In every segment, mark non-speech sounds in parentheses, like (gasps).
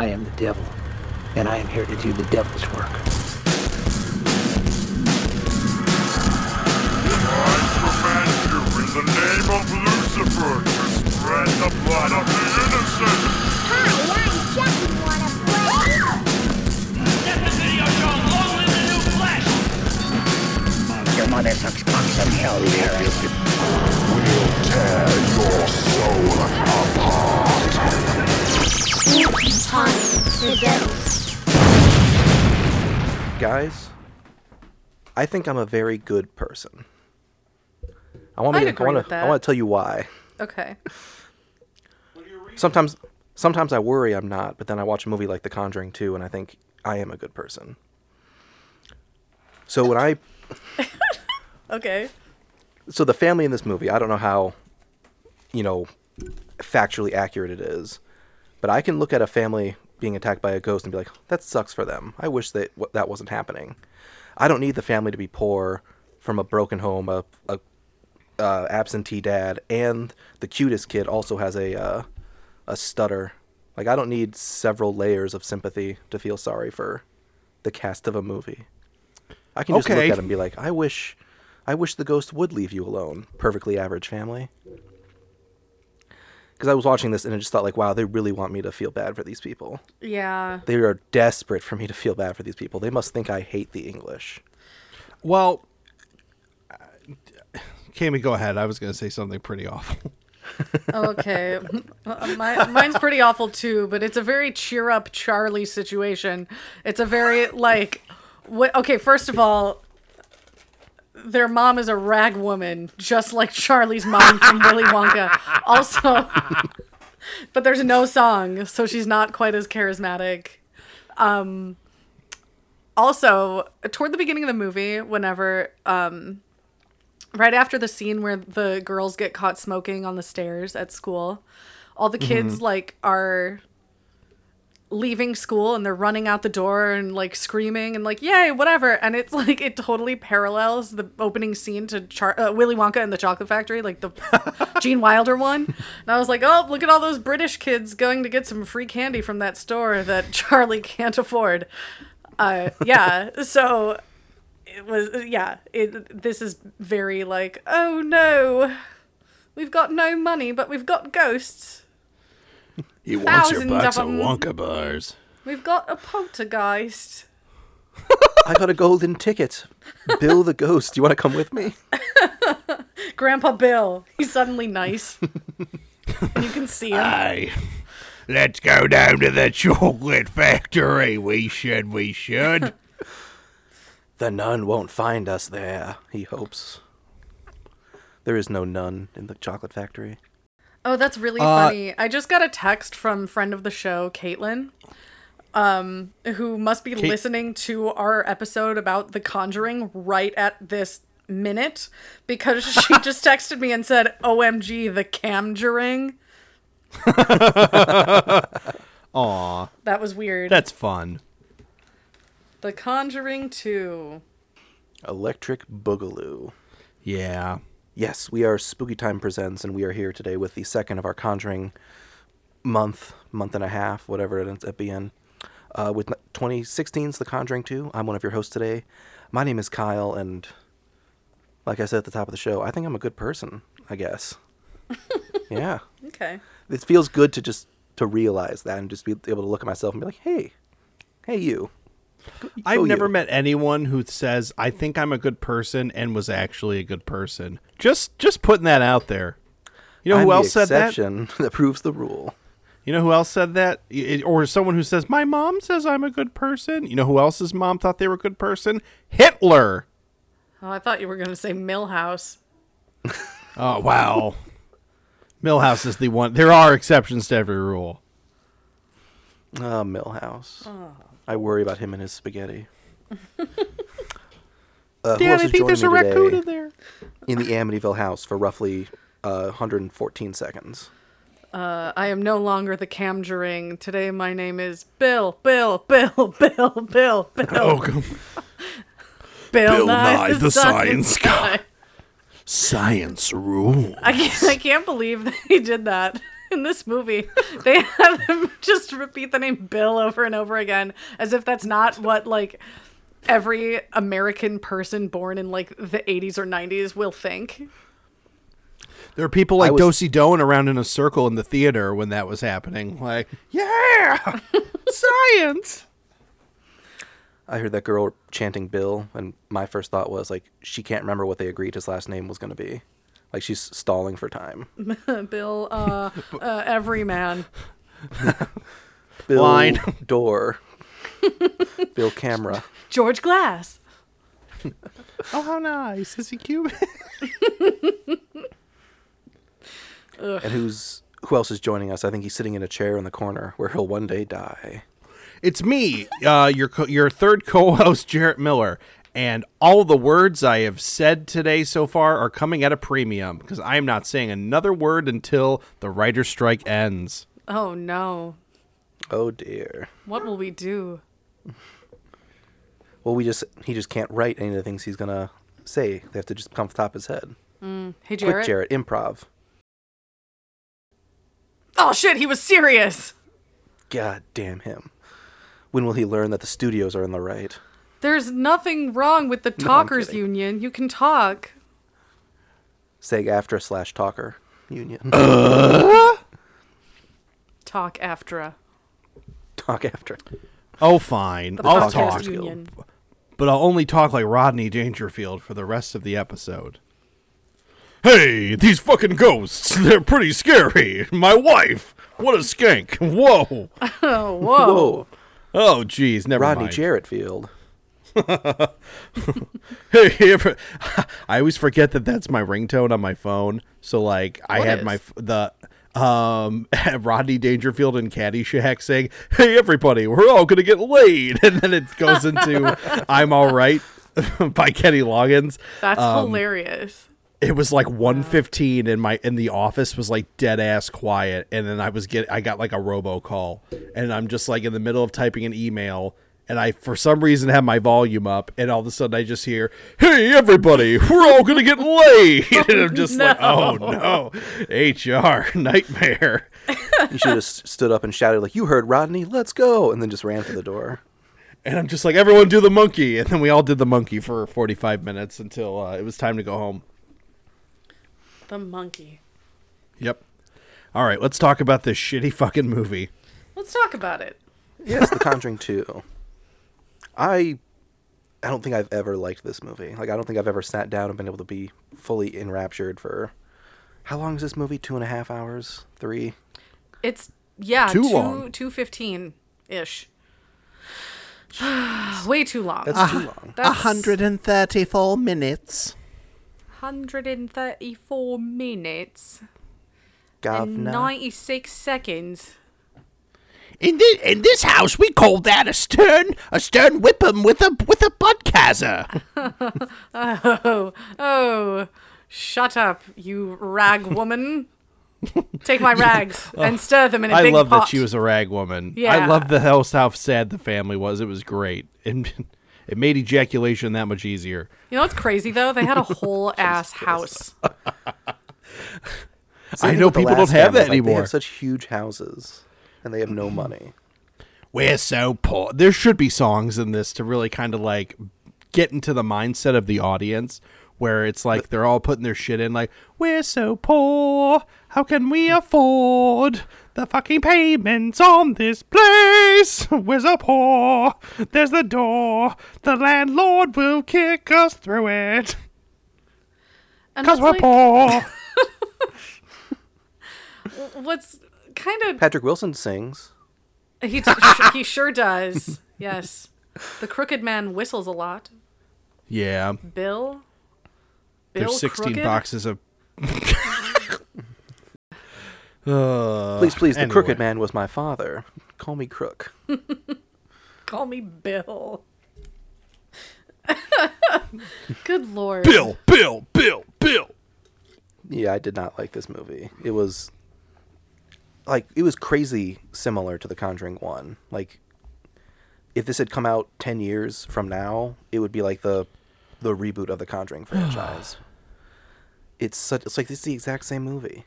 I am the devil, and I am here to do the devil's work. the name of Lucifer to spread the blood of the innocent. Hi, I'm. Wanna play? Your mother sucks cocks in hell, Paris. We'll tear your soul apart. The devil. Guys, I think I'm a very good person. I want to. I want to. I want to tell you why. Okay. Sometimes, sometimes I worry I'm not, but then I watch a movie like The Conjuring 2, and I think I am a good person. So when I, (laughs) Okay. so the family in this movie, I don't know how, you know, factually accurate it is, but I can look at a family being attacked by a ghost and be like, that sucks for them. I wish that that wasn't happening. I don't need the family to be poor from a broken home, a, a uh, absentee dad, and the cutest kid also has a uh, a stutter. Like I don't need several layers of sympathy to feel sorry for the cast of a movie. I can just Okay. look at it and be like, I wish, I wish the ghost would leave you alone. Perfectly average family. Because I was watching this and I just thought like, wow, they really want me to feel bad for these people. Yeah. They are desperate for me to feel bad for these people. They must think I hate the English. Well, uh, Cammy, go ahead. I was going to say something pretty awful. Okay. (laughs) Uh, My, mine's pretty awful too, but it's a very cheer up Charlie situation. It's a very like what okay, first of all, their mom is a rag woman, just like Charlie's mom from Willy Wonka. Also, (laughs) but there's no song, so she's not quite as charismatic. Um also, toward the beginning of the movie, whenever um right after the scene where the girls get caught smoking on the stairs at school, all the kids like are leaving school and they're running out the door and like screaming and like yay whatever. And it's (laughs) like it totally parallels the opening scene to Char- uh, Willy Wonka and the Chocolate Factory like the (laughs) Gene Wilder one. And I was like oh look at all those British kids going to get some free candy from that store that (laughs) Charlie can't afford. Uh yeah so it was yeah it this is very like oh no we've got no money but we've got ghosts He wants your Thousands box of of 'em. Wonka bars. we've got a poltergeist I got a golden ticket. Bill the ghost. Do you want to come with me? (laughs) grandpa bill he's suddenly nice (laughs) and you can see him Hey, let's go down to the chocolate factory. We should, we should. (laughs) The nun won't find us there, he hopes. There is no nun in the chocolate factory. Oh that's really Uh, funny i just got a text from friend of the show caitlin um who must be listening to our episode about the conjuring right at this minute because (laughs) she just texted me and said omg the camjuring (laughs) Aw, that was weird that's fun. the conjuring 2 Electric Boogaloo. Yeah. Yes, we are Spooky Time Presents, and we are here today with the second of our Conjuring month, month and a half, whatever it ends up being. Uh, with 2016's The Conjuring 2. I'm one of your hosts today. My name is Kyle, and like I said at the top of the show, I think I'm a good person, I guess. (laughs) yeah. okay It feels good to just to realize that and just be able to look at myself and be like, hey, hey, you. I've Go never you. met anyone who says I think I'm a good person and was actually a good person. Just just putting that out there. You know I'm who the else said that? exception (laughs) that proves the rule. You know who else said that? Y- Or someone who says my mom says I'm a good person. You know who else's mom thought they were a good person? Hitler. oh i thought you were going to say Milhouse (laughs) Oh wow. Milhouse is the one. There are exceptions to every rule. Ah, Milhouse. I worry about him and his spaghetti. (laughs) uh, who Dad, I think there's a raccoon in there. in the Amityville house for roughly uh, 114 seconds. Uh, I am no longer the camjuring. Today my name is Bill, Bill, Bill, (laughs) Bill, Bill, Bill, Oh, (laughs) Bill, Bill Nye, the Science Guy. science rule. I can't, I can't believe that he did that. (laughs) in this movie, they have him (laughs) just repeat the name Bill over and over again, as if that's not what like every American person born in like the 80s or 90s will think. There are people like was- Dosey Doan around in a circle in the theater when that was happening. Like, yeah, (laughs) science. I heard that girl chanting Bill, and my first thought was like, she can't remember what they agreed his last name was going to be. Like she's stalling for time. (laughs) Bill, uh, uh, everyman. (laughs) Bill Line. door. (laughs) Bill camera. George Glass. Oh, how nice. Is he Cuban? And who's who else is joining us? I think he's sitting in a chair in the corner where he'll one day die. It's me, uh, your co- your third co-host, Jarrett Miller, and all the words I have said today so far are coming at a premium because I am not saying another word until the writer's strike ends. Oh no. Oh dear. What will we do? Well, we just he just can't write any of the things he's gonna say. They have to just come off the top of his head. Mm, hey, Quick, Jarrett. Jarrett, improv. Oh shit, he was serious. God damn him. When will he learn that the studios are in the right? There's nothing wrong with the I'm talkers kidding. union. You can talk. SAG AFTRA slash talker union. (laughs) Talk after Talk after. Oh, fine. the I'll talk, union. but I'll only talk like Rodney Dangerfield for the rest of the episode. Hey, these fucking ghosts, they're pretty scary. My wife, what a skank. Whoa. Oh, (laughs) whoa. Whoa. Oh, geez, never Rodney mind. Jarrett Field. (laughs) Hey, ever- (laughs) I always forget that that's my ringtone on my phone. So like, I had is? my the um (laughs) Rodney Dangerfield and Caddyshack saying, "Hey everybody, we're all gonna get laid," and then it goes into "I'm All Right" by Kenny Loggins. That's Um, hilarious. It was like 1:15 and my in the office was like dead ass quiet and then I was get I got like a robocall and I'm just like in the middle of typing an email and I for some reason have my volume up and all of a sudden I just hear, "Hey everybody, we're all going to get laid." (laughs) and I'm just like, "Oh no. HR (laughs) nightmare." You should have s- stood up and shouted like, "You heard Rodney? Let's go!" and then just ran for the door. And I'm just like, "Everyone do the monkey." And then we all did the monkey for 45 minutes until uh, it was time to go home. The monkey. Yep. All right, let's talk about this shitty fucking movie. Let's talk about it. Yes, The Conjuring 2. I I don't think I've ever liked this movie. Like I don't think I've ever sat down and been able to be fully enraptured for how long is this movie? Two and a half hours? Three? It's yeah, Too two long. two fifteen ish. (sighs) Way too long. That's too long. That's 134 minutes. 134 minutes and 96 seconds. In this, in this house, we call that a stern a stern whipham with a with a budcazer. Oh, (laughs) oh, shut up, you rag woman. Take my (laughs) rags and oh, stir them in a I big pot. I love pot. that she was a rag woman. Yeah. I love the how how sad the family was. It was great. And (laughs) it made ejaculation that much easier. You know what's crazy though? They had a whole ass house. I know people don't have family, that like, They anymore. have such huge houses, and they have no money. We're so poor. There should be songs in this to really kind of like get into the mindset of the audience where it's like they're all putting their shit in like we're so poor. How can we afford the fucking payments on this place? (laughs) We're so poor. There's the door. The landlord will kick us through it. Because we're like- poor. (laughs) What's kind of Patrick Wilson sings. he (laughs) he sure does. Yes, the crooked man whistles a lot. yeah Bill. Bill there's 16 Crooked? boxes of (laughs) Uh, Please, please, the anyway. crooked man was my father. Call me Crook. (laughs) Call me Bill. Good lord. bill bill bill bill Yeah, I did not like this movie. It was like it was crazy similar to The Conjuring 1. Like if this had come out 10 years from now, it would be like the the reboot of the Conjuring (sighs) franchise. it's such it's like it's the exact same movie.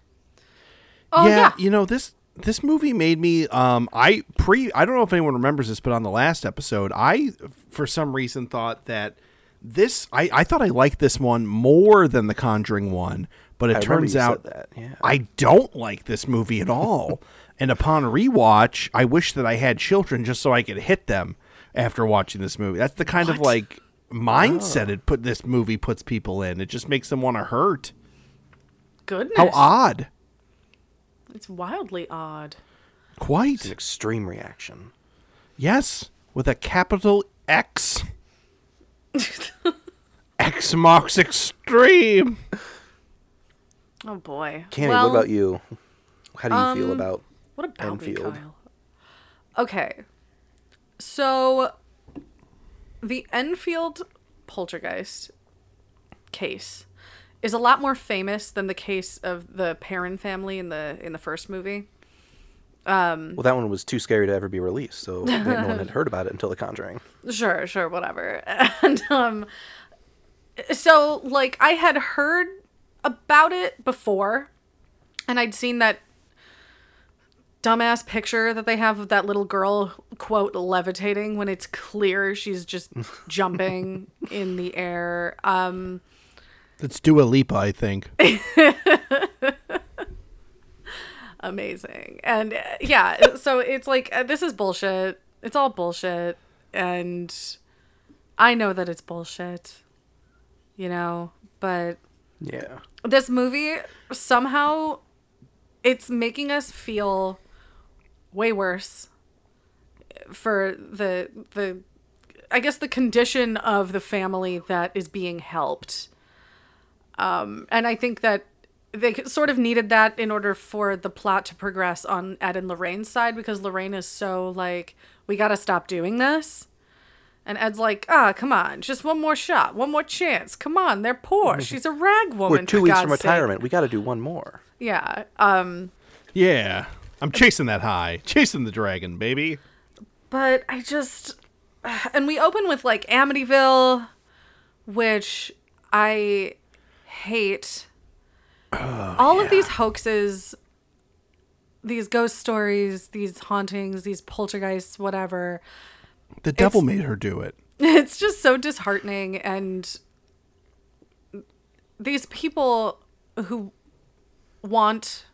Oh yeah, yeah. you know this this movie made me um I pre I don't know if anyone remembers this but on the last episode I for some reason thought that this I I thought I liked this one more than the Conjuring one but it I turns out that, yeah. I don't like this movie at all (laughs) and upon rewatch I wish that I had children just so I could hit them after watching this movie that's the kind of like mindset Oh. it put this movie puts people in it just makes them want to hurt Goodness. how odd It's wildly odd. quite An extreme reaction. Yes, with a capital X. (laughs) X marks extreme. Oh boy. Cammy, well, what about you? How do you feel um, about What about me, Enfield? Kyle? Okay. So the Enfield poltergeist case is a lot more famous than the case of the Perron family in the in the first movie. Um, Well, that one was too scary to ever be released, so no one had (laughs) heard about it until The Conjuring. Sure, sure, whatever. (laughs) And um so like I had heard about it before and I'd seen that dumbass picture that they have of that little girl quote levitating when it's clear she's just (laughs) jumping in the air. Um That's Dua Lipa, I think. (laughs) amazing. And uh, yeah, so it's like uh, this is bullshit. It's all bullshit and I know that it's bullshit. You know, but Yeah. this movie somehow it's making us feel way worse for the the I guess the condition of the family that is being helped. Um and I think that they sort of needed that in order for the plot to progress on Ed and Lorraine's side because Lorraine is so like we got to stop doing this. And Ed's like, ah, come on, just one more shot, one more chance. Come on, they're poor. (laughs) She's a rag woman. We're two for weeks God's from sake." retirement. We got to do one more. Yeah. Um, Yeah. I'm chasing that high. Chasing the dragon, baby. but I just, (sighs) and we open with like Amityville, which I hate. All of these hoaxes, these ghost stories, these hauntings, these poltergeists, whatever. The devil made her do it. (laughs) it's just so disheartening and these people who want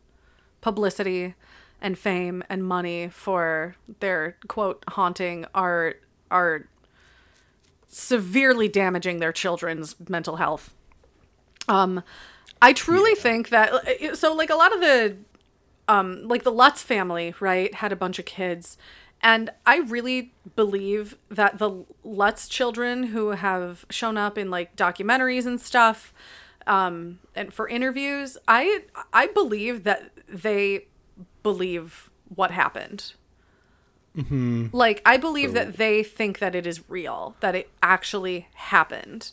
publicity and fame and money for their quote haunting are are severely damaging their children's mental health um i truly think that so like a lot of the um like the Lutz family, right, had a bunch of kids. And I really believe that the Lutz children who have shown up in like documentaries and stuff, um, and for interviews, I I believe that they believe what happened. Like I believe that they think that it is real, that it actually happened,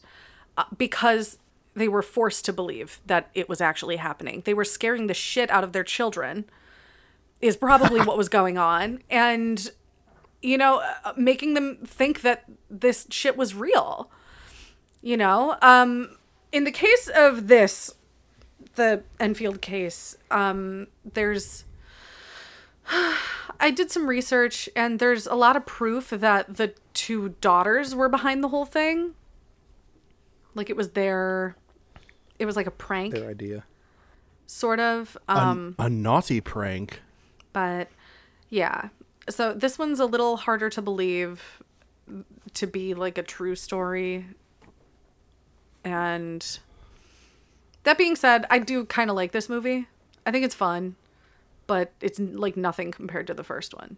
uh, because they were forced to believe that it was actually happening. They were scaring the shit out of their children. Is probably what was going on, and you know, uh, making them think that this shit was real. You know, um, in the case of this, the Enfield case, um, there's (sighs) I did some research and there's a lot of proof that the two daughters were behind the whole thing. Like it was their it was like a prank Their idea. sort of. Um a naughty prank. But yeah. So this one's a little harder to believe to be like a true story. And that being said, I do kind of like this movie. I think it's fun, but it's like nothing compared to the first one.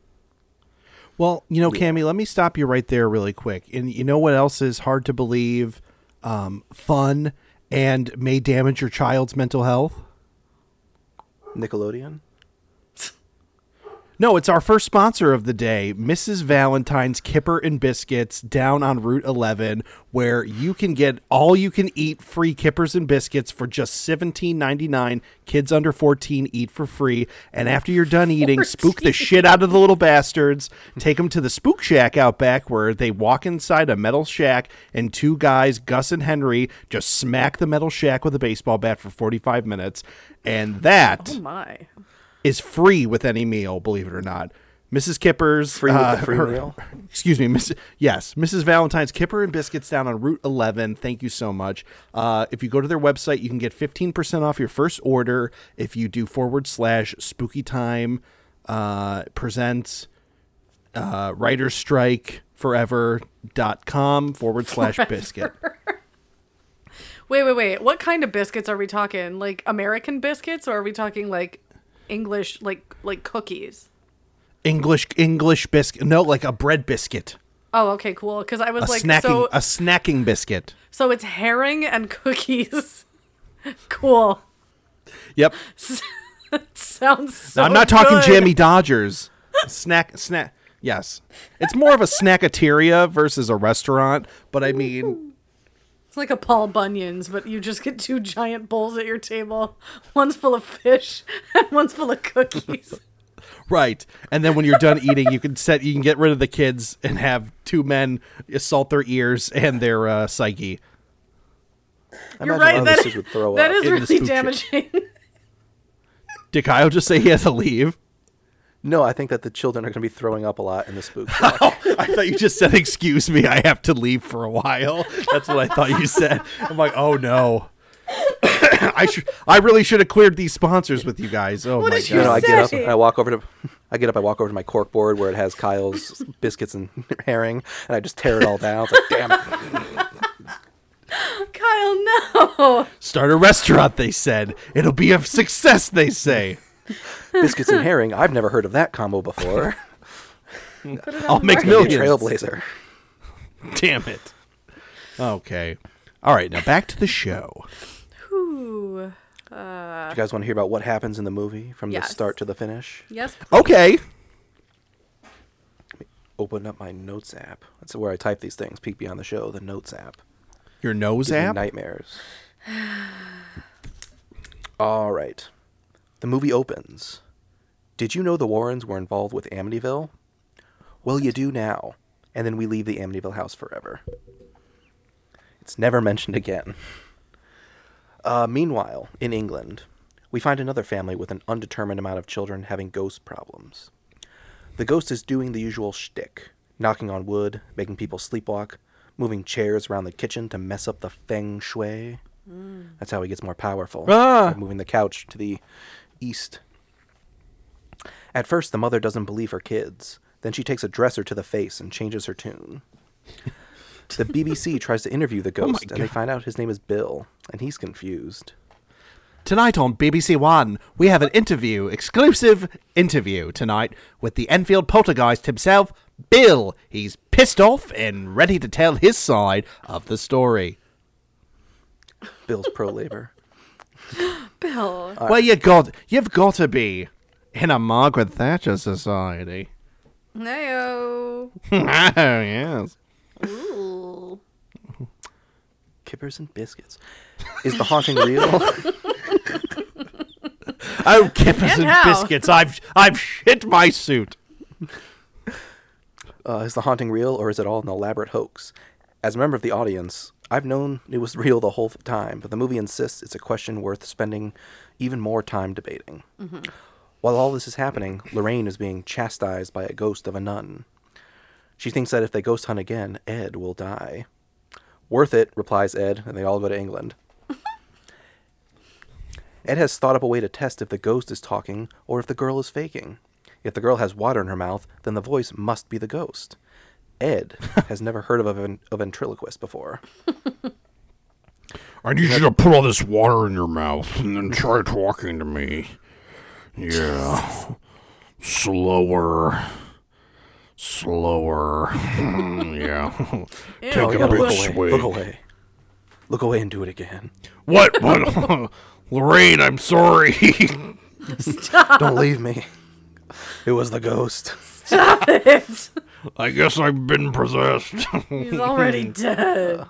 Well, you know, Cammy, let me stop you right there really quick. And you know what else is hard to believe, um, fun, and may damage your child's mental health? Nickelodeon. No, it's our first sponsor of the day, Mrs. Valentine's Kipper and Biscuits down on Route 11, where you can get all you can eat free kippers and biscuits for just $17.99. Kids under 14 eat for free. And after you're done eating, spook the shit out of the little bastards. Take them to the Spook Shack out back, where they walk inside a metal shack, and two guys, Gus and Henry, just smack the metal shack with a baseball bat for 45 minutes. And that Oh my. Is free with any meal. Believe it or not, Mrs. Kippers Free with the uh, free her- meal? (laughs) Excuse me, Miss. Yes, Mrs. Valentine's Kipper and Biscuits down on Route 11. Thank you so much. Uh, if you go to their website, you can get 15% off your first order if you do forward slash Spooky Time uh, presents uh, Writer's Strike Forever.com forward slash biscuit. Wait, wait, wait. What kind of biscuits are we talking? Like American biscuits, or are we talking like English, like like cookies? English English biscuit. No, like a bread biscuit. Oh, okay, cool. Because I was A like, snacking so a snacking biscuit. so it's herring and cookies. (laughs) cool. Yep. (laughs) Sounds. So I'm not talking good. Jammy Dodgers. Snack snack. Yes. It's more of a snackateria versus a restaurant, but I mean, It's like a Paul Bunyan's, but you just get two giant bowls at your table. One's full of fish (laughs) and one's full of cookies. (laughs) right. And then when you're done eating, you can set you can get rid of the kids and have two men assault their ears and their uh, psyche. I You're right. one That, kids would throw (laughs) that up. is really damaging. Did Kyle just say he has to leave? No, I think that the children are going to be throwing up a lot in the spook (laughs) oh, shock. I thought you just said, "Excuse me, I have to leave for a while." That's what I thought you said. I'm like, "Oh no." (coughs) I should. I really should have cleared these sponsors with you guys. Oh What my did you god! know, I get up and I walk over to, I get up, I walk over to my cork board where it has Kyle's biscuits and (laughs) herring, and I just tear it all down. It's like, damn it. (laughs) Kyle, no. Start a restaurant. They said it'll be a success. They say. (laughs) biscuits and herring. I've never heard of that combo before. (laughs) (laughs) I'll make Gonna a millions. trailblazer. Damn it. Okay. All right. Now back to the show. Ooh. Do you uh, guys want to hear about what happens in the movie from Yes. the start to the finish? Yes. Okay. Open up my notes app. That's where I type these things. Peek beyond the show. The notes app. Your nose Gives me app. Nightmares. (sighs) All right. The movie opens. Did you know the Warrens were involved with Amityville? Well, you do now. And then we leave the Amityville house forever. It's never mentioned again. Uh, meanwhile, in England, we find another family with an undetermined amount of children having ghost problems. The ghost is doing the usual shtick, knocking on wood, making people sleepwalk, moving chairs around the kitchen to mess up the feng shui. That's how he gets more powerful. Ah. by moving the couch to the east. At first, the mother doesn't believe her kids. Then she takes a dresser to the face and changes her tune. The (laughs) BBC tries to interview the Oh ghost, and they find out his name is Bill, and he's confused. Tonight on BBC One, we have an interview, exclusive interview tonight with the Enfield poltergeist himself, Bill. He's pissed off and ready to tell his side of the story. Bill's pro labor. (laughs) Bill. well, you got you've got to be in a Margaret Thatcher society. No. (laughs) oh yes. Ooh. Kippers and biscuits. Is the haunting real? (laughs) Oh, kippers And and, biscuits! I've I've shit my suit. Uh, is the haunting real, or is it all an elaborate hoax? As a member of the audience, I've known it was (laughs) real the whole time, but the movie insists it's a question worth spending even more time debating. Mm-hmm. While all this is happening, Lorraine is being chastised by a ghost of a nun. She thinks that if they ghost hunt again, Ed will die. Worth it, replies Ed, and they all go to England. (laughs) Ed has thought up a way to test if the ghost is talking or if the girl is faking. If the girl has water in her mouth, then the voice must be the ghost. Ed has never heard of a, ven- a ventriloquist before. I need you to put all this water in your mouth and then try talking to me. Yeah. Slower. Slower. Hmm, yeah. Take Oh, a yeah, big look away. swig. Look away. Look away and do it again. What? What? (laughs) Lorraine, I'm sorry. Stop, (laughs) Don't leave me. It was the ghost. stop It. I guess I've been possessed. He's already (laughs) dead.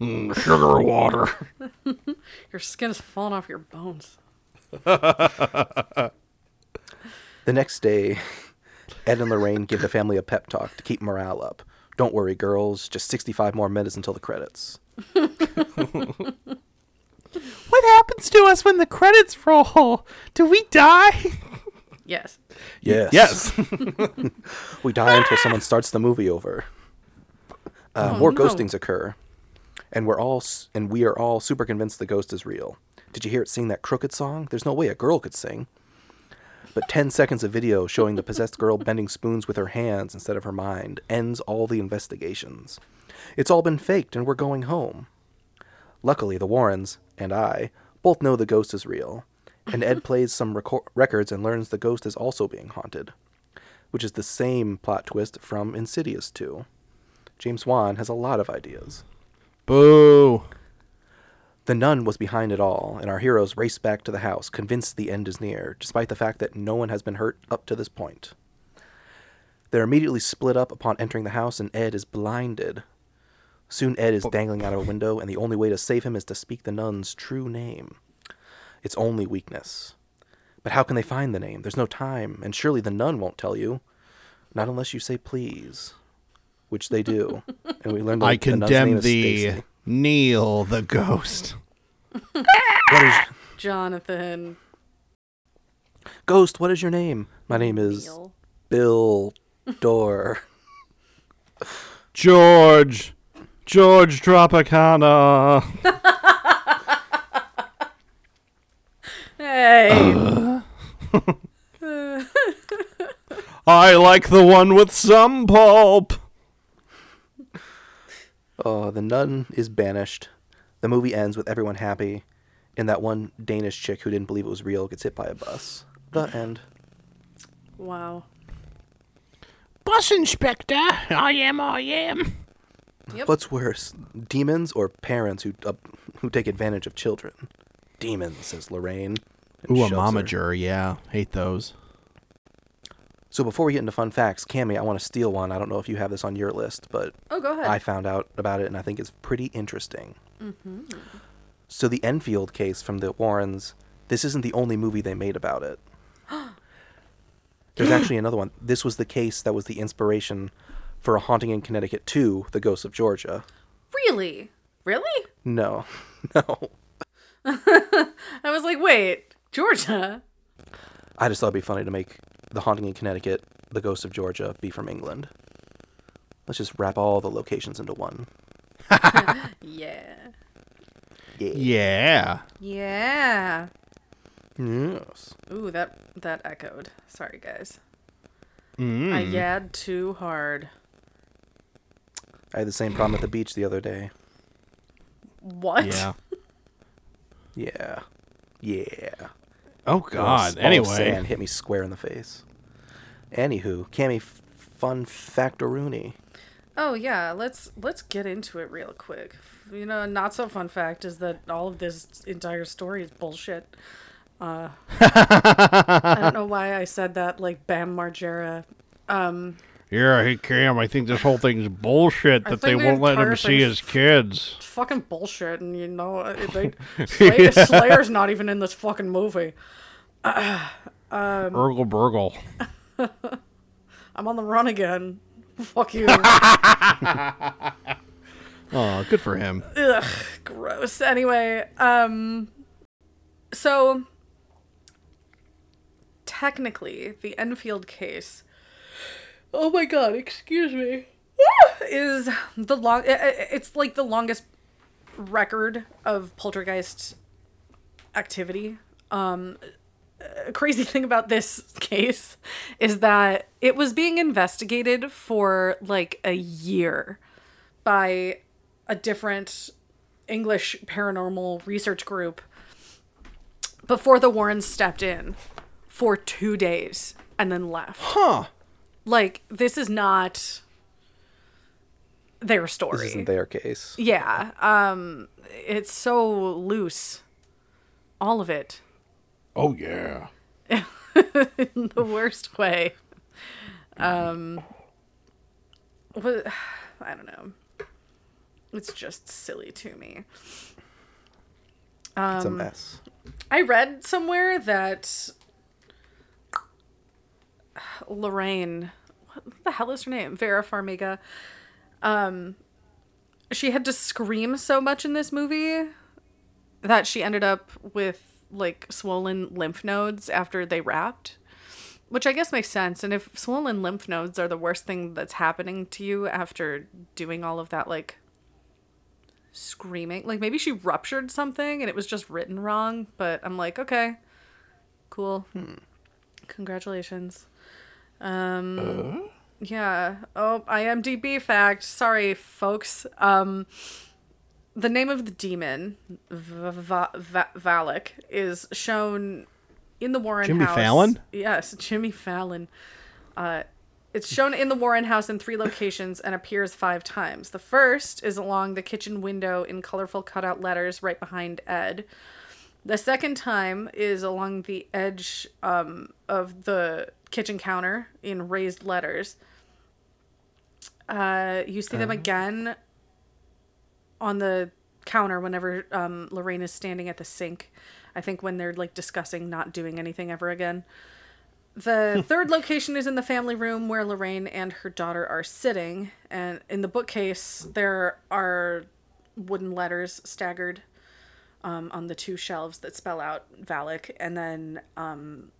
Mm, sugar water. (laughs) Your skin is falling off your bones. (laughs) The next day, Ed and Lorraine give the family a pep talk to keep morale up. Don't worry, girls. Just 65 more minutes until the credits. What happens to us when the credits roll? Do we die? Yes. Yes. Yes. (laughs) We die until someone starts the movie over. Uh, Oh, more no. ghostings occur, and we're all and we are all super convinced the ghost is real. Did you hear it sing that crooked song? There's no way a girl could sing. But 10 seconds of video showing the possessed girl bending spoons with her hands instead of her mind ends all the investigations. It's all been faked and we're going home. Luckily, the Warrens and I both know the ghost is real, and Ed plays some recor- records and learns the ghost is also being haunted, which is the same plot twist from Insidious 2. James Wan has a lot of ideas. Boo. The nun was behind it all, and our heroes race back to the house, convinced the end is near, despite the fact that no one has been hurt up to this point. They're immediately split up upon entering the house, and Ed is blinded. Soon, Ed is oh. dangling out of a window, and the only way to save him is to speak the nun's true name. Its only weakness. But how can they find the name? There's no time, and surely the nun won't tell you. Not unless you say please. Which they do. (laughs) and we learn the, I the nun's name condemn is thee, Stacy. Neil the ghost. What is Jonathan. Ghost, what is your name? My name is Neil. Bill Door. George. George Tropicana. (laughs) Hey. (laughs) I like the one with some pulp. Oh, the nun is banished. The movie ends with everyone happy, and that one Danish chick who didn't believe it was real gets hit by a bus. The end. wow. Bus inspector, I am, I am. Yep. What's worse, demons or parents who uh, who take advantage of children? Demons, says Lorraine. And Ooh, a shoves her. Yeah, hate those. So before we get into fun facts, Cammy, I want to steal one. I don't know if you have this on your list, but Oh, go ahead. I found out about it and I think it's pretty interesting. Hmm. So the Enfield case from the Warrens, this isn't the only movie they made about it. (gasps) There's actually another one. This was the case that was the inspiration for A Haunting in Connecticut 2, The Ghosts of Georgia. really? Really? No, (laughs) no. (laughs) I was like, wait, Georgia? I just thought it'd be funny to make The Haunting in Connecticut, The Ghost of Georgia be from England. Let's just wrap all the locations into one. (laughs) Yeah. Yeah. Yeah. Yes. Ooh, that that echoed. Sorry, guys. Mm. I yabbed too hard. I had the same problem at the beach the other day. What? Yeah. (laughs) Yeah. Yeah. Oh God. s- all Anyway, sand hit me square in the face. Anywho, Cammy, f- fun factoroonie. Oh yeah, let's let's get into it real quick. You know, not so fun fact is that all of this entire story is bullshit. Uh, (laughs) I don't know why I said that like Bam Margera. Um, Yeah, hey Cam, I think this whole thing's bullshit that they won't let him see his kids. it's fucking bullshit, and you know, (laughs) they, Slay, Slayer's not even in this fucking movie. (clears throat) Urgle burgle. (laughs) I'm on the run again. Fuck you. (laughs) oh, good for him. Ugh, gross. Anyway, um, so technically, the Enfield case. Oh my god! Excuse me. (laughs) Is the long? It's like the longest record of poltergeist activity. Um, a crazy (laughs) thing about this case is that it was being investigated for like a year by a different English paranormal research group before the Warrens stepped in for two days and then left. Huh. Like, this is not their story. This isn't their case. Yeah. Um, it's so loose. All of it. Oh yeah. (laughs) in the worst way. Um, what, I don't know. It's just silly to me. It's a Um, mess. I read somewhere that Lorraine, what the hell is her name? Vera Farmiga. Um, she had to scream so much in this movie that she ended up with like swollen lymph nodes after they wrapped. Which I guess makes sense. And if swollen lymph nodes are the worst thing that's happening to you after doing all of that, like screaming, like maybe she ruptured something and it was just written wrong. But I'm like, okay, cool. Congratulations. Um, yeah. Oh, IMDb fact. Sorry, folks. Um, the name of the demon, v- v- v- Valak, is shown in the Warren Jimmy house. Fallon? Yes, Jimmy Fallon. Uh, it's shown in the Warren house in three locations and appears five times. The first is along the kitchen window in colorful cutout letters right behind Ed. The second time is along the edge um, of the kitchen counter in raised letters. Uh, you see them again on the counter whenever um, Lorraine is standing at the sink. I think when they're like discussing not doing anything ever again. The (laughs) third location is in the family room where Lorraine and her daughter are sitting, and in the bookcase there are wooden letters staggered um, on the two shelves that spell out Valak, and then um,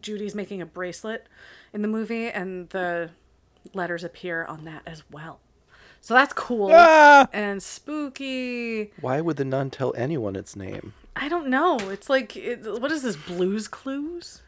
Judy's making a bracelet in the movie, and the letters appear on that as well. So that's cool Ah! and spooky. Why would the nun tell anyone its name? I don't know. It's like, it, what is this, Blues Clues?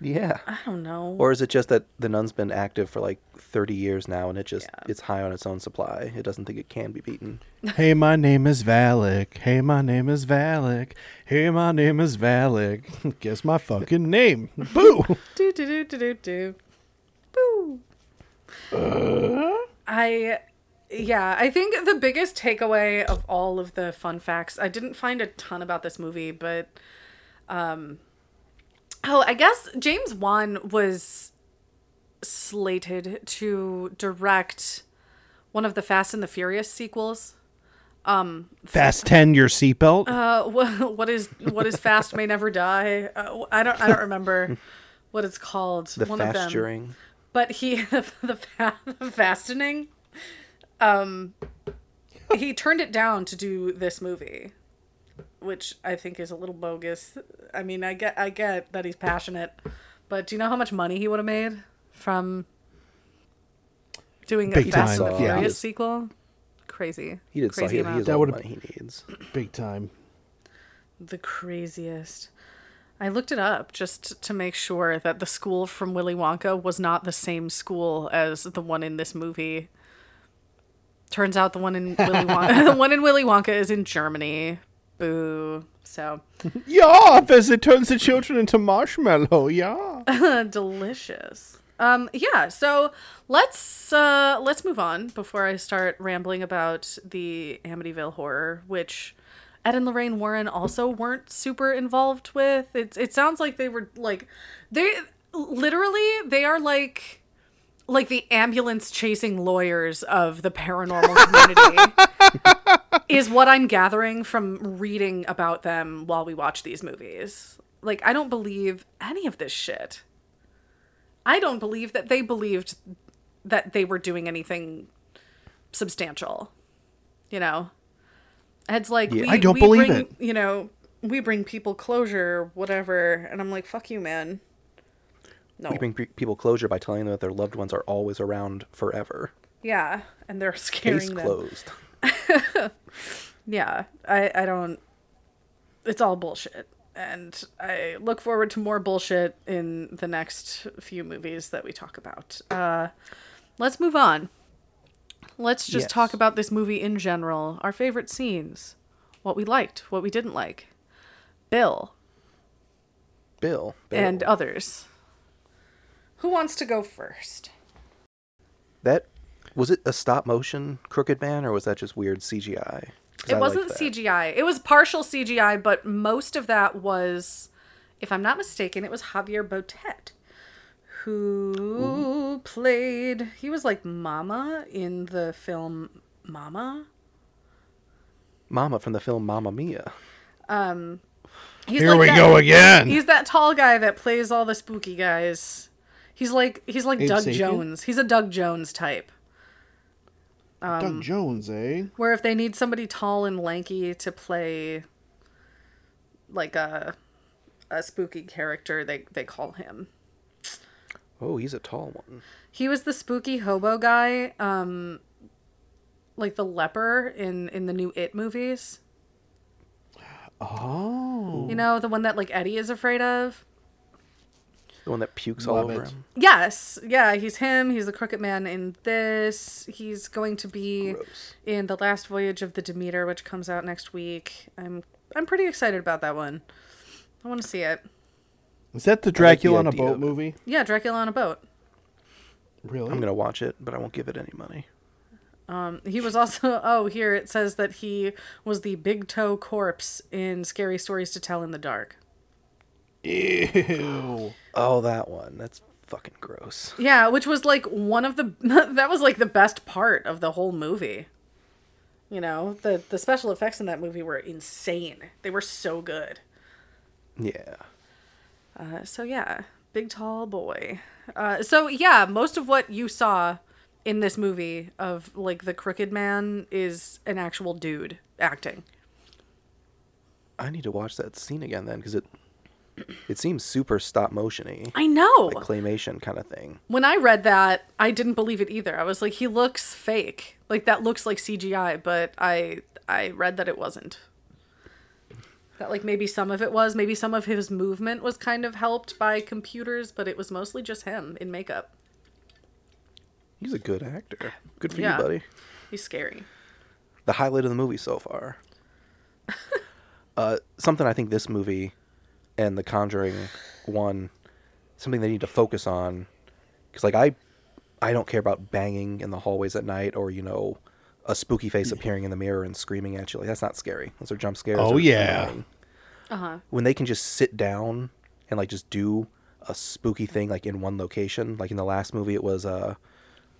Yeah. I don't know. Or is it just that the nun's been active for like 30 years now and it just it's high on its own supply? It doesn't think it can be beaten. (laughs) Hey, my name is Valak. Hey, my name is Valak. Hey, my name is Valak. (laughs) Guess my fucking name. (laughs) Boo. do do do do do do. Boo. I yeah, I think the biggest takeaway of all of the fun facts, I didn't find a ton about this movie, but um oh, I guess James Wan was slated to direct one of the Fast and the Furious sequels. Um, Fast 10 your seatbelt. Uh, (laughs) what, what is what is fast may never die? Uh, I don't I don't remember what it's called. The One of them. but he (laughs) the, fa- the fastening um he turned it down to do this movie which i think is a little bogus i mean i get i get that he's passionate but do you know how much money he would have made from doing a Big fast and time. the Yeah. furious sequel crazy He did crazy he, he amount. has That all would've- he needs. Big time. the craziest. I looked it up just to make sure that the school from Willy Wonka was not the same school as the one in this movie. Turns out the one in Willy Wonka, the (laughs) (laughs) one in Willy Wonka is in Germany. Boo. So (laughs) Yeah, as it turns the children into marshmallow. Yeah. (laughs) delicious. Um yeah, so let's uh let's move on before I start rambling about the Amityville horror, which Ed and Lorraine Warren also weren't super involved with. It's it sounds like they were like they literally they are like like the ambulance chasing lawyers of the paranormal community (laughs) is what I'm gathering from reading about them while we watch these movies. Like I don't believe any of this shit. I don't believe that they believed that they were doing anything substantial. You know, Ed's like, Yeah. we, I don't we believe bring, it. You know, we bring people closure, whatever, and I'm like, fuck you, man. No, We bring pe- people closure by telling them that their loved ones are always around forever. yeah, and they're scaring Case them. closed. (laughs) yeah i i don't it's all bullshit. And i look forward to more bullshit in the next few movies that we talk about. Uh let's move on. Let's just Yes. talk about this movie in general our favorite scenes what we liked what we didn't like. Bill. Bill. Bill. and others. Who wants to go first? That was it a stop motion Crooked Man or was that just weird CGI? It I wasn't. CGI. It was partial CGI, but most of that was, if I'm not mistaken, it was Javier Botet, who played. He was like Mama in the film Mama. Mama from the film Mama Mia. Um, he's Here like we that- go again. He's that tall guy that plays all the spooky guys. He's like he's like Abe Doug Sapien? Jones. He's a Doug Jones type. Doug Jones, eh? Where if they need somebody tall and lanky to play like a a spooky character they they call him. Oh, he's a tall one. He was the spooky hobo guy, um, like the leper in in the new It movies. Oh. You know, the one that like Eddie is afraid of. The one that pukes all over it. him. Yes, yeah, he's him. He's the crooked man in this. He's going to be Gross. in the last voyage of the Demeter, which comes out next week. I'm I'm pretty excited about that one. I want to see it. Is that the Dracula on a idea boat of it. movie? Yeah, Dracula on a boat. Really? I'm gonna watch it, but I won't give it any money. Um, He was also (laughs) oh here it says that he was the big toe corpse in Scary Stories to Tell in the Dark. Ew. Oh, that one. That's fucking gross. Yeah, which was like one of the (laughs) that was like the best part of the whole movie. You know, the the special effects in that movie were insane. They were so good. Yeah. Uh, so yeah, big tall boy. Uh, so yeah, most of what you saw in this movie of like the crooked man is an actual dude acting. I need to watch that scene again then, because it it seems super stop motiony, I know. like claymation kind of thing. when I read that, I didn't believe it either. I was like, he looks fake. Like that looks like CGI, but I I read that it wasn't. That like maybe some of it was, maybe some of his movement was kind of helped by computers, but it was mostly just him in makeup. He's a good actor. Good for Yeah. you, buddy. He's scary. The highlight of the movie so far. (laughs) uh, something I think this movie and The Conjuring one, something they need to focus on, because like I, I don't care about banging in the hallways at night or you know, a spooky face appearing in the mirror and screaming at you. Like that's not scary. Those are jump scares. Oh, yeah. annoying. Uh-huh. when they can just sit down and like just do a spooky thing like in one location like in the last movie it was uh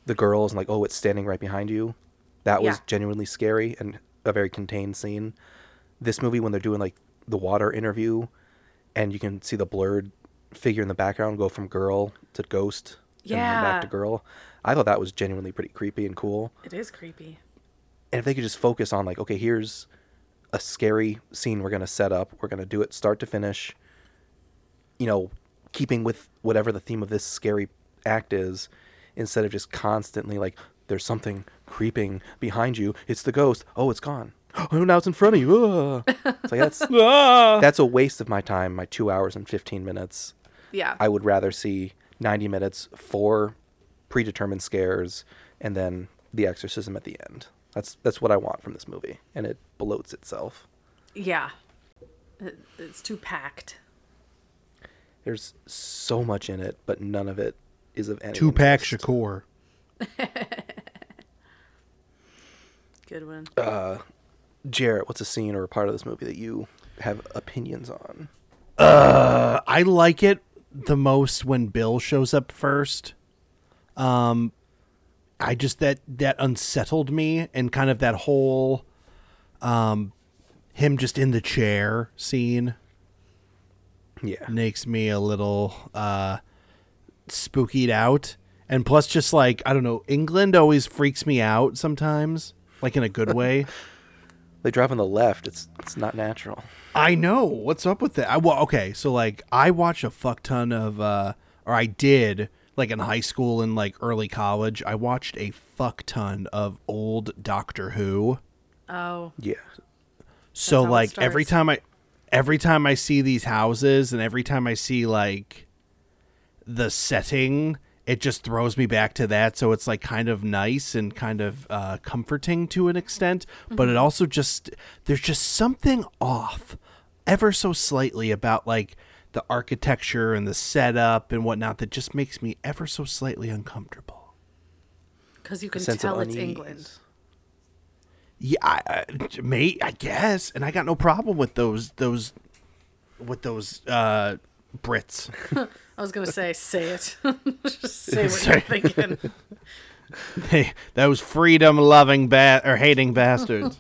the girls and like oh it's standing right behind you that was Yeah. genuinely scary and a very contained scene this movie when they're doing like the water interview and you can see the blurred figure in the background go from girl to ghost and Yeah. back to girl i thought that was genuinely pretty creepy and cool It is creepy. and if they could just focus on like okay here's a scary scene we're going to set up we're going to do it start to finish you know keeping with whatever the theme of this scary act is instead of just constantly like there's something creeping behind you it's the ghost oh it's gone (gasps) oh now it's in front of you Ugh. (laughs) it's like that's (laughs) Ah. that's a waste of my time my two hours and 15 minutes Yeah. i would rather see 90 minutes for predetermined scares and then the exorcism at the end that's that's what i want from this movie and it bloats itself yeah. It, it's too packed. there's so much in it but none of it is of any Tupac interest. Shakur. (laughs) Good one. Jarrett what's a scene or a part of this movie that you have opinions on I like it the most when Bill shows up first. Um, I just that that unsettled me, and kind of that whole, um, him just in the chair scene yeah makes me a little uh spookied out. And plus, just like I don't know, England always freaks me out sometimes, like in a good (laughs) way. They drive on the left it's it's not natural I know. What's up with that? I, well, okay, so like I watch a fuck ton of uh or I did like in high school and like early college, I watched a fuck ton of old Doctor Who. Oh. yeah So like every time I every time I see these houses and every time I see like the setting, it just throws me back to that. So it's like kind of nice and kind of uh, comforting to an extent, but it also just there's just something off ever so slightly about like the architecture and the setup and whatnot that just makes me ever so slightly uncomfortable. Because you can sense tell it's. England. Yeah, I, I, mate, I guess, and I got no problem with those those with those uh, Brits. I was gonna say, say it. (laughs) Just say what Sorry. you're thinking. (laughs) Hey, those freedom loving ba- or hating bastards.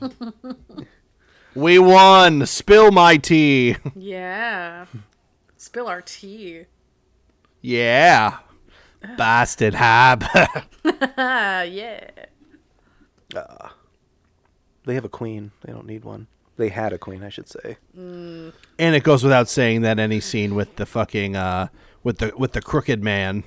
(laughs) we won. Spill my tea. Yeah. Spill our tea. yeah. Bastard hab. Ah, yeah. they have a queen they don't need one They had a queen, I should say. And it goes without saying that any scene with the fucking uh with the with the crooked man,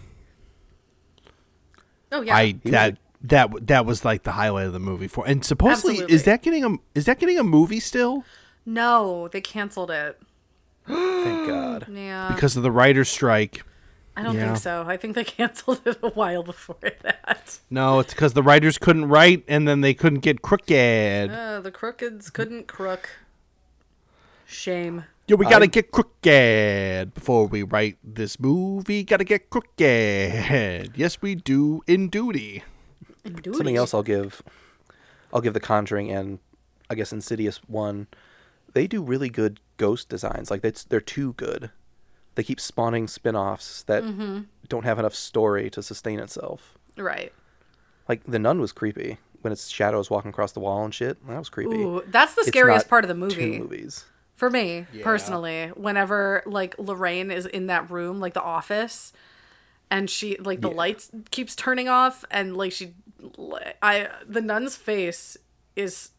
Oh yeah. I that that that was like the highlight of the movie for. And supposedly Absolutely. is that getting a is that getting a movie still no, they canceled it. (gasps) Thank God. Yeah. because of the writer's strike? I don't Yeah. think so. I think they (laughs) canceled it a while before that. No, it's because the writers couldn't write and then they couldn't get crooked. Uh, the crookeds couldn't crook. Shame. Yo, we gotta get crooked before we write this movie. Gotta get crooked. Yes, we do in duty. Something else I'll give, I'll give The Conjuring and I guess Insidious one. They do really good ghost designs. Like that's they're too good. They keep spawning spin-offs that Mm-hmm. don't have enough story to sustain itself. Right. Like the nun was creepy when its shadows walking across the wall and shit. That was creepy. Ooh, that's the It's scariest not part of the two movie. movies. For me, personally, whenever like Lorraine is in that room, like the office, and she like the lights keeps turning off, and like she, I the nun's face is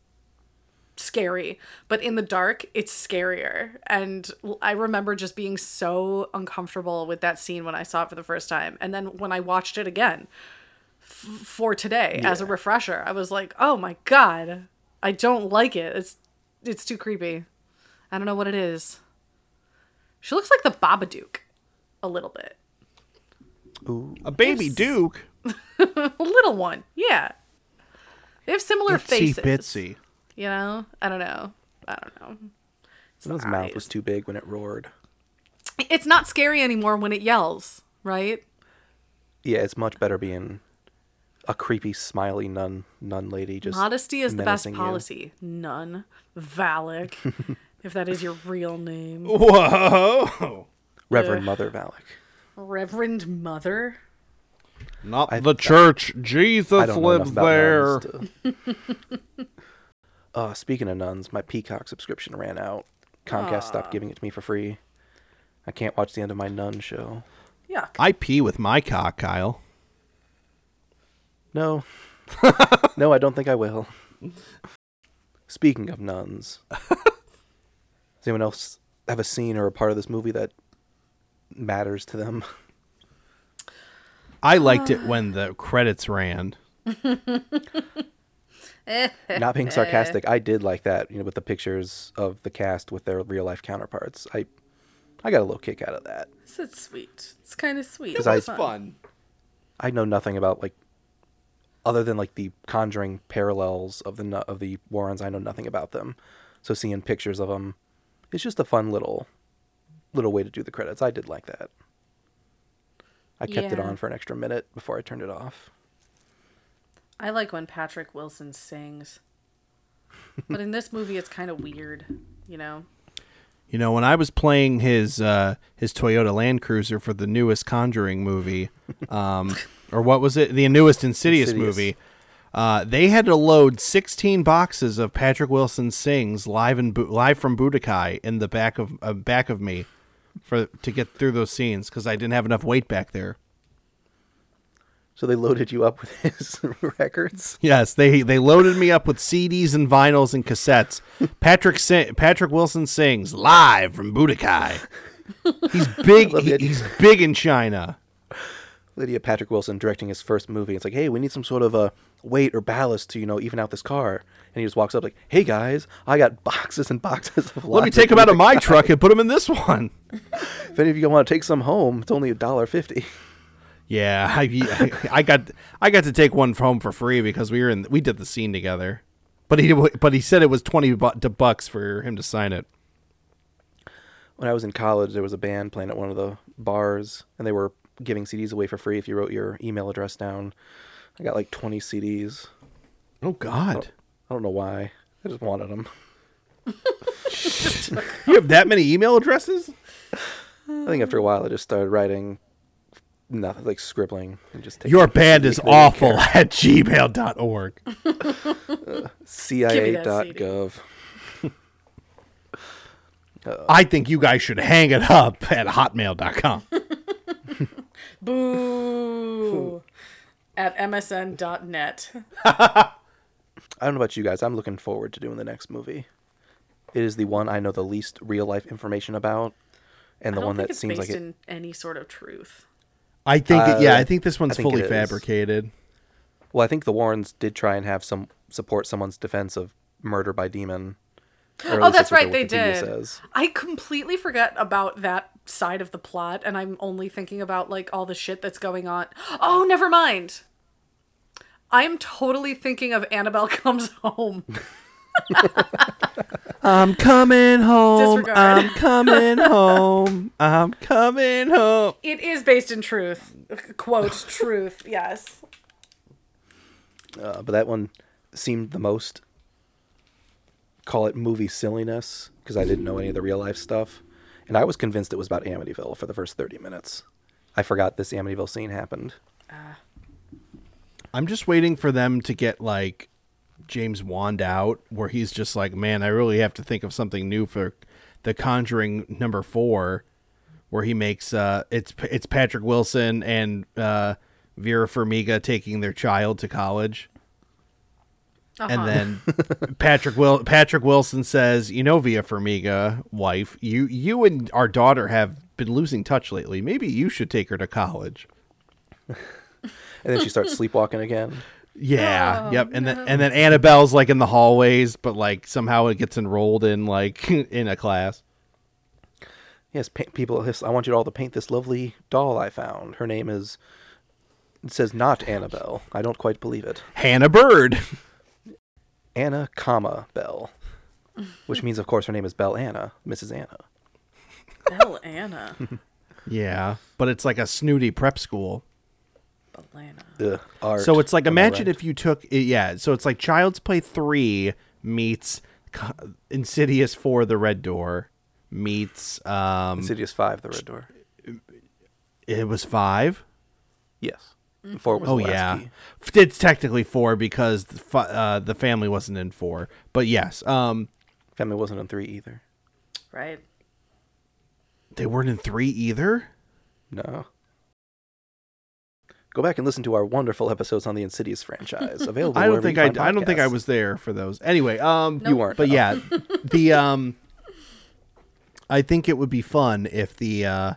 scary, but in the dark, it's scarier. And I remember just being so uncomfortable with that scene when I saw it for the first time, and then when I watched it again f- for today as a refresher, I was like, oh my god, I don't like it. It's it's too creepy. I don't know what it is. She looks like the Babadook a little bit. Ooh. A baby Duke. (laughs) A little one. Yeah. They have similar Itsy faces. bitsy. You know? I don't know. I don't know. The nun's eyes. mouth was too big when it roared. It's not scary anymore when it yells, right? Yeah, it's much better being a creepy, smiley nun nun lady. Just Modesty is the best menacing you. policy. None. Valak. (laughs) if that is your real name. Whoa. Reverend Mother Valak. Reverend Mother. Not I- the church. Jesus I don't know enough lives about there. (laughs) nuns to- uh, speaking of nuns, my Peacock subscription ran out. Comcast stopped giving it to me for free. I can't watch the end of my nun show. Yuck. I pee with my cock, Kyle. No. (laughs) no, I don't think I will. Speaking of nuns, (laughs) does anyone else have a scene or a part of this movie that matters to them? I liked it when the credits ran. (laughs) (laughs) Not being eh. sarcastic, I did like that, you know, with the pictures of the cast with their real life counterparts. I I got a little kick out of that. It's sweet. It's kind of sweet. 'Cause I- It's fun. I know nothing about like other than like the conjuring parallels of the of the Warrens. I know nothing about them. So seeing pictures of them, it's just a fun little little way to do the credits. I did like that. I kept it on for an extra minute before I turned it off. I like when Patrick Wilson sings. but in this movie, it's kind of weird, you know? You know, when I was playing his uh, his Toyota Land Cruiser for the newest Conjuring movie, (laughs) um, or what was it? The newest Insidious, Insidious. movie. Uh, they had to load 16 boxes of Patrick Wilson sings live in Bu- live from Budokan in the back of uh, back of me for to get through those scenes because I didn't have enough weight back there. So they loaded you up with (laughs) his records. Yes, they they loaded me up with CDs and vinyls and cassettes. Patrick sing, Patrick Wilson sings live from Budokan. He's (laughs) big. he- he's big in China. Lydia Patrick Wilson directing his first movie. It's like, hey, we need some sort of a weight or ballast to you know even out this car. And he just walks up like, hey guys, I got boxes and boxes of. Let me take them out of my truck and put them in this one. (laughs) If any of you want to take some home, it's only a dollar fifty. Yeah, (laughs) I, I got I got to take one home for free because we were in we did the scene together. But he but he said it was twenty bu- bucks for him to sign it. when I was in college, there was a band playing at one of the bars, and they were giving CDs away for free if you wrote your email address down. I got like 20 CDs. Oh God, I don't know why. I just wanted them. (laughs) you have that many email addresses? I think after a while, I just started writing nothing, like scribbling and just Your band is people I didn't awful care. at gmail.org. (laughs) CIA.gov. (laughs) I think you guys should hang it up at hotmail.com. (laughs) Boo! At msn.net. I don't know about you guys. I'm looking forward to doing the next movie. It is the one I know the least real life information about, and I the don't one think that it's seems based like it. in any sort of truth. I think, it- yeah, Uh, I think this one's think fully fabricated. Well, I think the Warrens did try and have some support someone's defense of murder by demon. Oh, least that's right, they did. Says. I completely forget about that side of the plot, and I'm only thinking about like all the shit that's going on. Oh, never mind. I'm totally thinking of Annabelle (laughs) comes home. I'm coming home. Disregard. I'm coming home. I'm coming home. It is based in truth. Quote truth. Yes. Uh, but that one seemed the most call it movie silliness because I didn't know any of the real life stuff, and I was convinced it was about Amityville for the first thirty minutes. I forgot this Amityville scene happened. I'm just waiting for them to get like James Wan out, where he's just like, man, I really have to think of something new for The Conjuring number four, where he makes uh, it's it's Patrick Wilson and uh, Vera Farmiga taking their child to college. And then Patrick Will Patrick Wilson says, "You know, Vera Farmiga, wife, you you and our daughter have been losing touch lately. Maybe you should take her to college." (laughs) And then she starts sleepwalking again. Yeah. Oh, yep. And then and then Annabelle's like in the hallways, but like somehow it gets enrolled in like (laughs) in a class. Yes, pa- people. I want you all to paint this lovely doll I found. Her name is. It says not Annabelle. I don't quite believe it. Hannah Bird. (laughs) Anna, comma Bell, which means, of course, her name is Bell Anna, Mrs. Anna. Bell Anna. (laughs) yeah, but it's like a snooty prep school. Bellana. Ugh, art. So it's like Am I imagine right? if you took yeah, so it's like Child's Play 3 meets Co- Insidious 4 The Red Door meets um Insidious Five, the Red Door. it was 5. Yes, four was Oh the last yeah, key. It's technically four because the, fa- uh, the family wasn't in four. But yes, um, Family wasn't in three either. Right. they weren't in three either. No. Go back and listen to our wonderful episodes on the Insidious franchise. (laughs) Available. I don't think you I. find I don't think I was there for those. Anyway, um, You weren't. But no. yeah, the (laughs) um, I think it would be fun if the uh,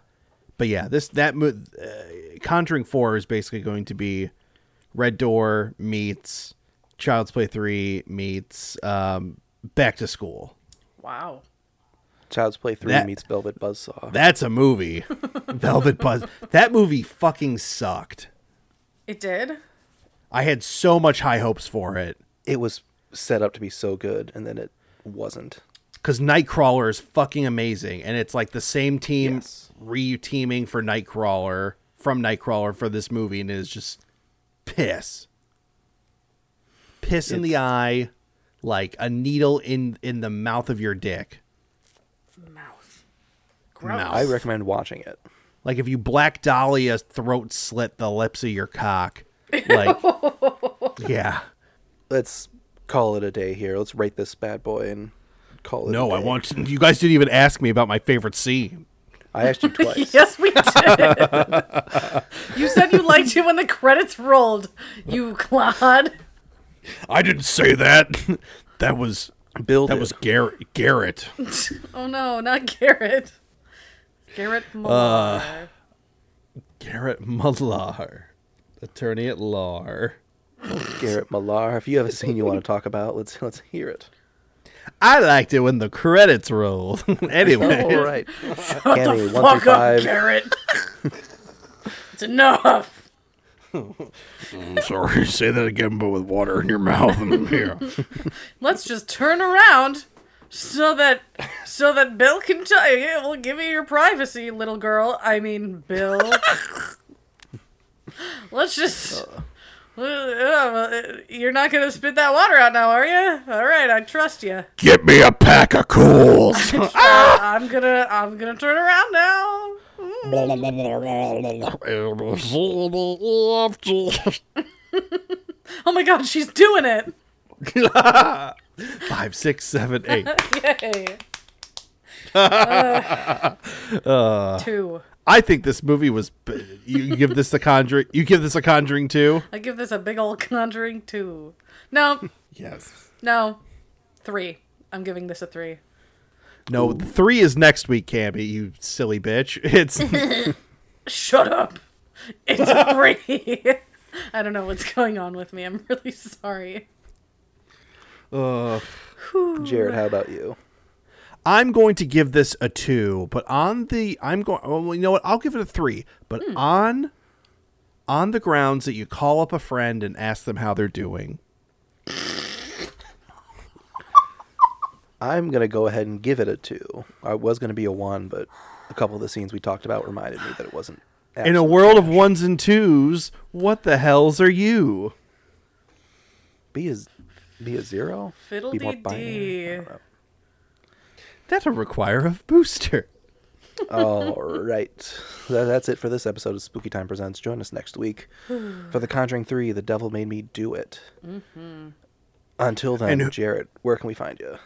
but yeah, this that mo- uh, Conjuring Four is basically going to be Red Door meets Child's Play Three meets um, Back to School. Wow. Child's Play Three That- meets Velvet Buzzsaw. That's a movie. (laughs) Velvet Buzz. That movie fucking sucked. It did. I had so much high hopes for it it was set up to be so good, and then it wasn't. because Nightcrawler is fucking amazing, and it's like the same team Yes. re-teaming for Nightcrawler from Nightcrawler for this movie, and it is just piss, piss in the eye, like a needle in in the mouth of your dick. Mouth. Gross. Mouth. I recommend watching it. Like if you Black dolly a throat slit the lips of your cock, like (laughs) yeah. Let's call it a day here. Let's rate this bad boy and call it. No, a I day. want you guys didn't even ask me about my favorite scene. I asked you (laughs) twice. Yes, we did. (laughs) you said you liked it when the credits rolled. You clod. I didn't say that. that was Bill. that did. was Garrett. Garrett. Oh no, not Garrett. Garrett uh, Millar. Garrett Millar, attorney at law. Garrett Millar. If you have a scene you want to (laughs) talk about, let's let's hear it. I liked it when the credits rolled. (laughs) anyway, All right. (laughs) Cammy, one Fuck up, five. Garrett. it's enough. I'm sorry. Say that again, but with water in your mouth. And, yeah. Let's just turn around so that so that Bill can tell you. Yeah, we'll give you your privacy, little girl. I mean, Bill. Let's just. Uh, uh, you're not gonna spit that water out now, are you? All right, I trust you. Get me a pack of cools. (laughs) I'm gonna I'm gonna turn around now. (laughs) (laughs) Oh my god, she's doing it! (laughs) five, six, seven, (laughs) eight. Yay! (laughs) Uh, two. I think this movie was. You give this a Conjuring. You give this a Conjuring too. I give this a big old conjuring two. No, Yes. no, three. I'm giving this a three. No, the three is next week, Cammy. You silly bitch. It's Shut up. It's free. I don't know what's going on with me. I'm really sorry. Uh, Jared, how about you? I'm going to give this a two, but on the I'm going. Well, you know what? I'll give it a three, but on on the grounds that you call up a friend and ask them how they're doing. I'm gonna go ahead and give it a two. I was gonna be a one, but a couple of the scenes we talked about reminded me that it wasn't. In a absolute world of ones and twos, what the hells are you? be a be a zero. Be more Fiddle-dee-dee. binary? I don't know. That'll require a booster. (laughs) All right. That's it for this episode of Spooky Time Presents. Join us next week (sighs) for The Conjuring 3 The Devil Made Me Do It. Until then, who- Jared, where can we find you?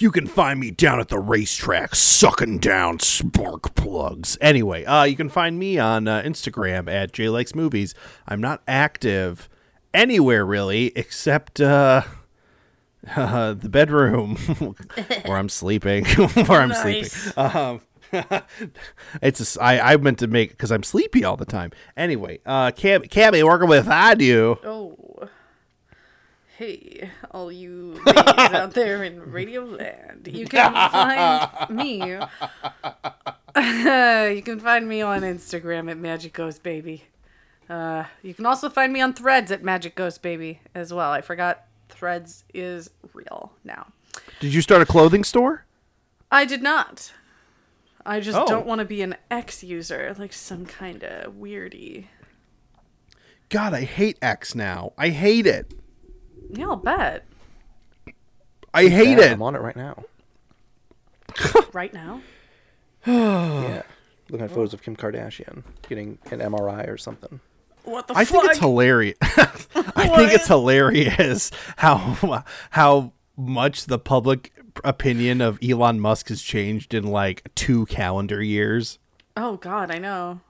You can find me down at the racetrack sucking down spark plugs. Anyway, uh, you can find me on uh, Instagram at jaylikesmovies. I'm not active anywhere really, except uh, uh, the bedroom (laughs) where I'm sleeping. (laughs) where I'm Nice. sleeping. Um, (laughs) it's a I I meant to make because I'm sleepy all the time. Anyway, uh, Cam, Cammy, working with I do. Oh. Hey, all you ladies out there in Radio Land. You can find me. you can find me on Instagram at Magic Ghost Baby. Uh, you can also find me on Threads at Magic Ghost Baby as well. I forgot Threads is real now. Did you start a clothing store? I did not. I just Oh. don't want to be an X user, like some kind of weirdy. God, I hate X now. I hate it. Yeah, I'll bet. I hate Yeah, it. I'm on it right now. (laughs) Right now? yeah. Looking at photos of Kim Kardashian getting an MRI or something. What the I fuck? think it's hilarious. (laughs) I think it's hilarious how how much the public opinion of Elon Musk has changed in like two calendar years. Oh god, I know.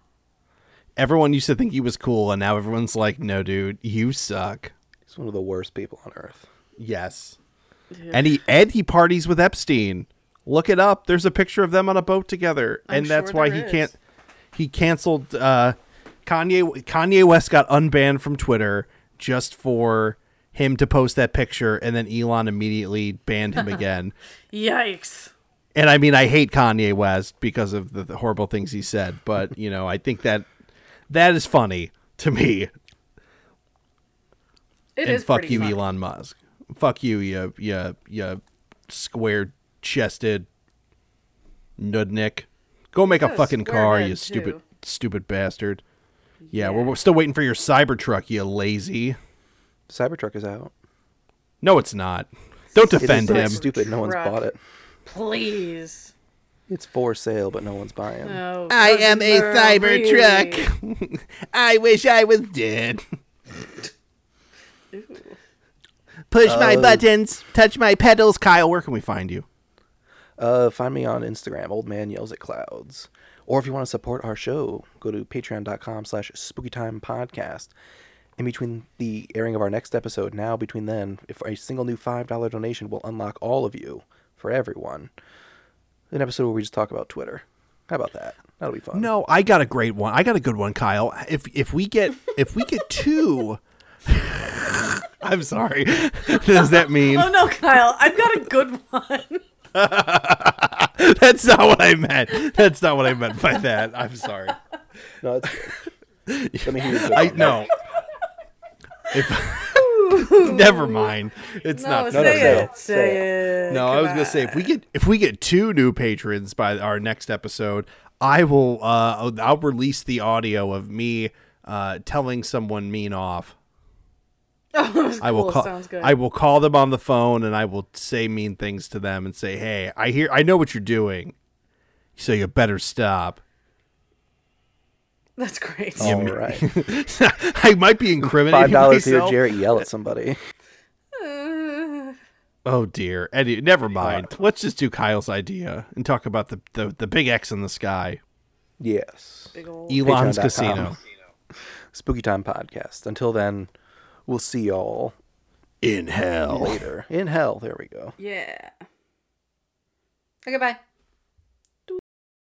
Everyone used to think he was cool, and now everyone's like, "No, dude, you suck." He's one of the worst people on earth. Yes, and he and he parties with Epstein. Look it up. There's a picture of them on a boat together, I'm and that's sure why he is. can't. He canceled. Uh, Kanye Kanye West got unbanned from Twitter just for him to post that picture, and then Elon immediately banned him again. (laughs) Yikes. And I mean, I hate Kanye West because of the, the horrible things he said, but you know, I think that that is funny to me. It and is fuck you, funny. Elon Musk. Fuck you, you, you, you square chested nudnik. Go make a fucking car, you stupid, stupid bastard. Yeah, We're, we're still waiting for your Cybertruck, you lazy. Cybertruck is out. No, it's not. Don't It is defend so him. stupid. No one's Truck. bought it. Please. It's for sale, but no one's buying. Oh, I am a Murray. Cybertruck. (laughs) I wish I was dead. (laughs) Push my Uh, buttons, touch my pedals. Kyle, where can we find you? Uh, find me on Instagram, Old Man Yells at Clouds. Or if you want to support our show, go to patreon.com slash spookytimepodcast. In between the airing of our next episode, now between then, if a single new $5 donation will unlock all of you, for everyone, an episode where we just talk about Twitter. How about that? That'll be fun. No, I got a great one. I got a good one, Kyle. If if we get if we get two (laughs) I'm sorry. (laughs) Does that mean Oh no, Kyle, I've got a good one. (laughs) (laughs) that's not what I meant? That's not what I meant by that. I'm sorry. No, that's good. (laughs) Let me hear your good I one. no. If (laughs) Never mind. It's No, not say, no, it. say it. Say it. No, I was gonna say if we get if we get two new patrons by our next episode, I will uh I'll release the audio of me uh telling someone mean off. Oh, (laughs) I will cool. call Sounds good. I will call them on the phone and I will say mean things to them and say, "Hey, I hear I know what you're doing. So you better stop." That's great. All right. (laughs) I might be incriminating Five dollars to hear myself. Jarrett yell at somebody. (laughs) Oh dear. Eddie, never uh, mind. Let's just do Kyle's idea and talk about the the, the big X in the sky. Yes. Big ol' Elon's Patreon.com. casino. Spooky Time Podcast. Until then, we'll see y'all In hell. later. In hell. There we go. Yeah. Okay, bye.